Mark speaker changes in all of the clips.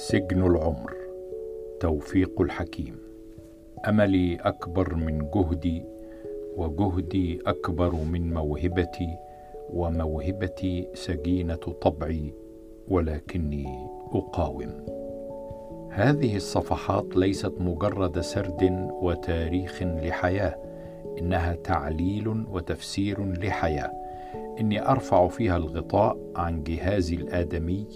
Speaker 1: سجن العمر. توفيق الحكيم. أملي أكبر من جهدي وجهدي أكبر من موهبتي وموهبتي سجينة طبعي ولكني أقاوم. هذه الصفحات ليست مجرد سرد وتاريخ لحياة إنها تعليل وتفسير لحياة. إني أرفع فيها الغطاء عن جهازي الآدمي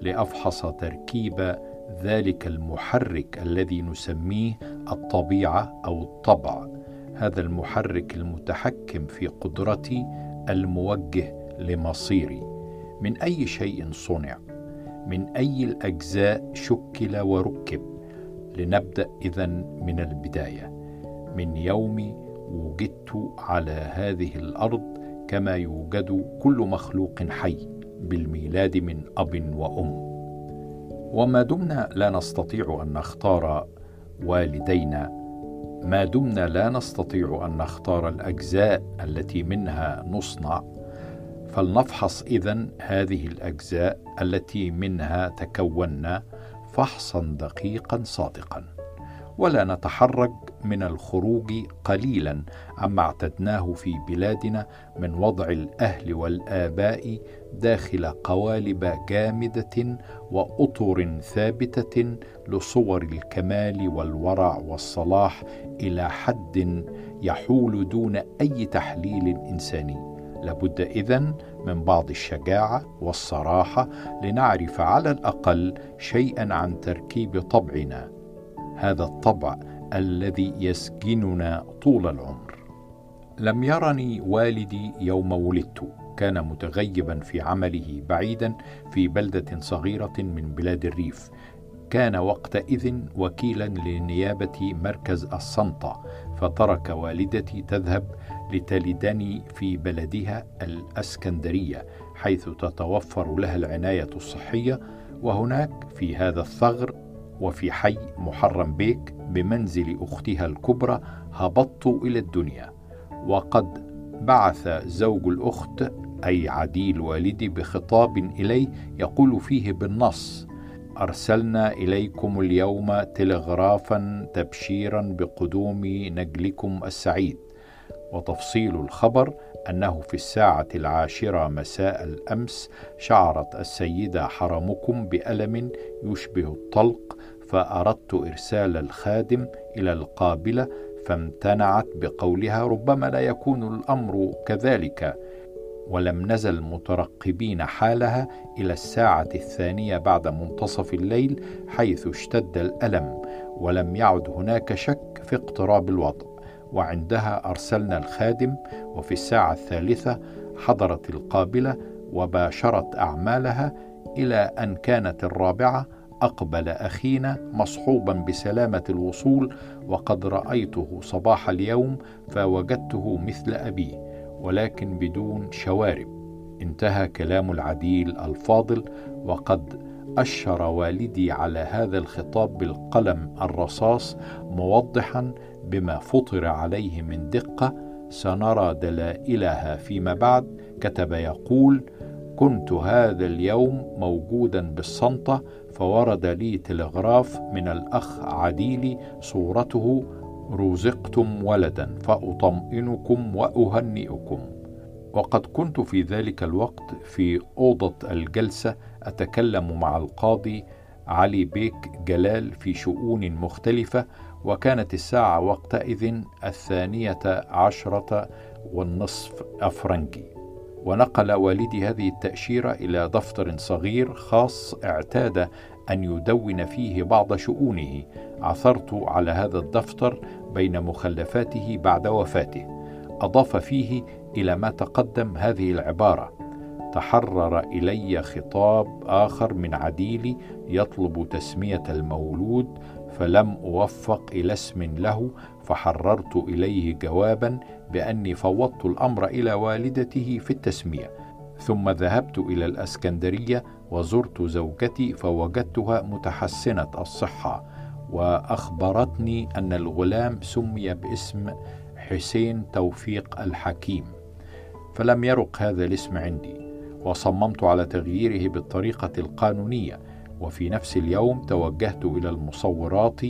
Speaker 1: لأفحص تركيب ذلك المحرك الذي نسميه الطبيعة أو الطبع. هذا المحرك المتحكم في قدرتي الموجه لمصيري. من أي شيء صنع؟ من أي الأجزاء شكل وركب؟ لنبدأ اذا من البداية. من يوم وجدت على هذه الأرض كما يوجد كل مخلوق حي بالميلاد من أب وأم. وما دمنا لا نستطيع أن نختار والدينا. ما دمنا لا نستطيع أن نختار الأجزاء التي منها نصنع. فلنفحص إذن هذه الأجزاء التي منها تكونا فحصا دقيقا صادقا. ولا نتحرج من الخروج قليلا عما اعتدناه في بلادنا من وضع الأهل والآباء داخل قوالب جامدة وأطر ثابتة لصور الكمال والورع والصلاح إلى حد يحول دون أي تحليل إنساني. لابد إذن من بعض الشجاعة والصراحة لنعرف على الأقل شيئا عن تركيب طبعنا. هذا الطبع الذي يسجننا طول العمر. لم يرني والدي يوم ولدت. كان متغيبا في عمله بعيدا في بلدة صغيرة من بلاد الريف. كان وقتئذ وكيلا لنيابة مركز الصنطه فترك والدتي تذهب لتلدني في بلدها الأسكندرية حيث تتوفر لها العناية الصحية. وهناك في هذا الثغر وفي حي محرم بيك بمنزل أختها الكبرى هبطت إلى الدنيا. وقد بعث زوج الأخت أي عديل والدي بخطاب الي يقول فيه بالنص أرسلنا إليكم اليوم تلغرافا تبشيرا بقدوم نجلكم السعيد. وتفصيل الخبر أنه في الساعة العاشرة مساء الأمس شعرت السيدة حرمكم بألم يشبه الطلق فأردت إرسال الخادم إلى القابلة فامتنعت بقولها ربما لا يكون الأمر كذلك. ولم نزل مترقبين حالها إلى الساعة الثانية بعد منتصف الليل حيث اشتد الألم ولم يعد هناك شك في اقتراب الوضع. وعندها أرسلنا الخادم وفي الساعة الثالثة حضرت القابلة وباشرت أعمالها إلى أن كانت الرابعة أقبل أخينا مصحوبا بسلامة الوصول وقد رأيته صباح اليوم فوجدته مثل أبيه ولكن بدون شوارب. انتهى كلام العديل الفاضل وقد اشر والدي على هذا الخطاب بالقلم الرصاص موضحا بما فطر عليه من دقة سنرى دلائلها فيما بعد كتب يقول كنت هذا اليوم موجودا بالصنطه فورد لي تلغراف من الأخ عديلي صورته رزقتم ولدا فأطمئنكم وأهنئكم وقد كنت في ذلك الوقت في أوضة الجلسة أتكلم مع القاضي علي بيك جلال في شؤون مختلفة وكانت الساعة وقتئذ الثانية عشرة والنصف أفرنجي. ونقل والدي هذه التأشيرة إلى دفتر صغير خاص اعتاد أن يدون فيه بعض شؤونه. عثرت على هذا الدفتر بين مخلفاته بعد وفاته. أضاف فيه إلى ما تقدم هذه العبارة. تحرر إلي خطاب آخر من عديلي يطلب تسمية المولود فلم أوفق إلى اسم له فحررت إليه جوابا بأني فوضت الأمر إلى والدته في التسمية. ثم ذهبت إلى الأسكندرية وزرت زوجتي فوجدتها متحسنة الصحة وأخبرتني أن الغلام سمي باسم حسين توفيق الحكيم. فلم يرق هذا الاسم عندي. وصممت على تغييره بالطريقة القانونية وفي نفس اليوم توجهت إلى المصورات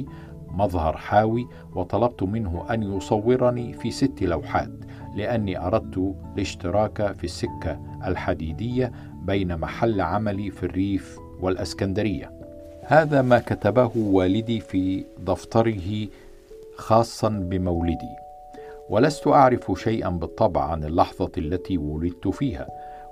Speaker 1: مظهر حاوي وطلبت منه أن يصورني في ست لوحات لأني أردت الاشتراك في السكة الحديدية بين محل عملي في الريف والأسكندرية. هذا ما كتبه والدي في دفتره خاصا بمولدي. ولست أعرف شيئا بالطبع عن اللحظة التي ولدت فيها.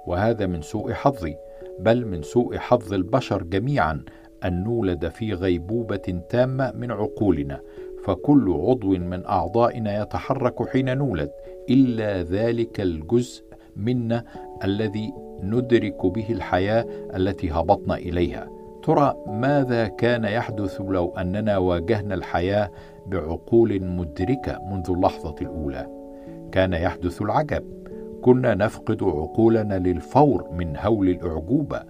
Speaker 1: وهذا من سوء حظي بل من سوء حظ البشر جميعا أن نولد في غيبوبة تامة من عقولنا فكل عضو من أعضائنا يتحرك حين نولد إلا ذلك الجزء منا الذي ندرك به الحياة التي هبطنا إليها. ترى ماذا كان يحدث لو أننا واجهنا الحياة بعقول مدركة منذ اللحظة الأولى؟ كان يحدث العجب. كنا نفقد عقولنا للفور من هول الأعجوبة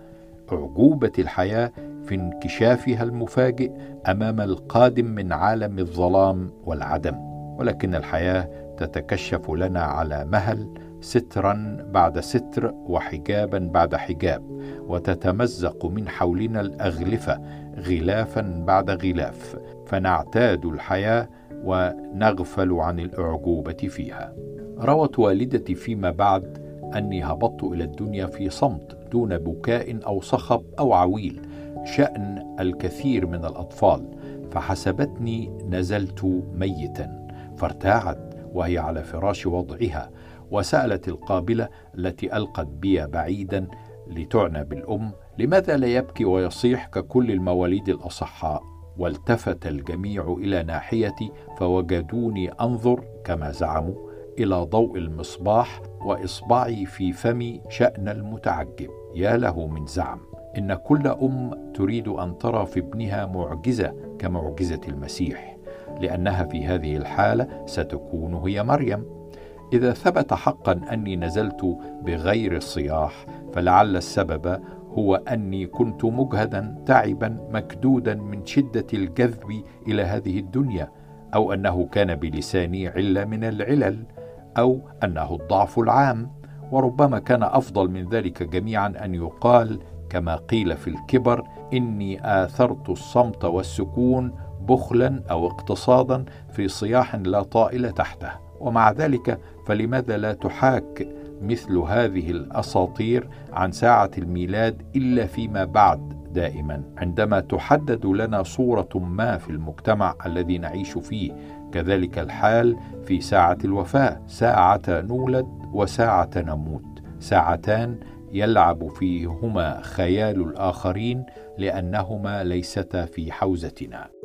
Speaker 1: أعجوبة الحياة في انكشافها المفاجئ أمام القادم من عالم الظلام والعدم. ولكن الحياة تتكشف لنا على مهل سترا بعد ستر وحجابا بعد حجاب وتتمزق من حولنا الأغلفة غلافا بعد غلاف فنعتاد الحياة ونغفل عن الأعجوبة فيها. روت والدتي فيما بعد أني هبطت إلى الدنيا في صمت دون بكاء أو صخب أو عويل شأن الكثير من الأطفال فحسبتني نزلت ميتا فارتاعت وهي على فراش وضعها وسألت القابلة التي ألقت بي بعيدا لتعنى بالأم لماذا لا يبكي ويصيح ككل المواليد الأصحاء؟ والتفت الجميع إلى ناحيتي فوجدوني أنظر كما زعموا إلى ضوء المصباح وإصبعي في فمي شأن المتعجب. يا له من زعم. إن كل أم تريد أن ترى في ابنها معجزة كمعجزة المسيح لأنها في هذه الحالة ستكون هي مريم. إذا ثبت حقا أني نزلت بغير الصياح فلعل السبب هو أني كنت مجهدا تعبا مكدودا من شدة الجذب إلى هذه الدنيا أو أنه كان بلساني علة من العلل. أو أنه الضعف العام وربما كان أفضل من ذلك جميعا أن يقال كما قيل في الكبر إني آثرت الصمت والسكون بخلا أو اقتصادا في صياح لا طائل تحته. ومع ذلك فلماذا لا تحاك مثل هذه الأساطير عن ساعة الميلاد إلا فيما بعد دائما؟ عندما تحدد لنا صورة ما في المجتمع الذي نعيش فيه كذلك الحال في ساعة الوفاة. ساعة نولد وساعة نموت. ساعتان يلعب فيهما خيال الآخرين لأنهما ليستا في حوزتنا.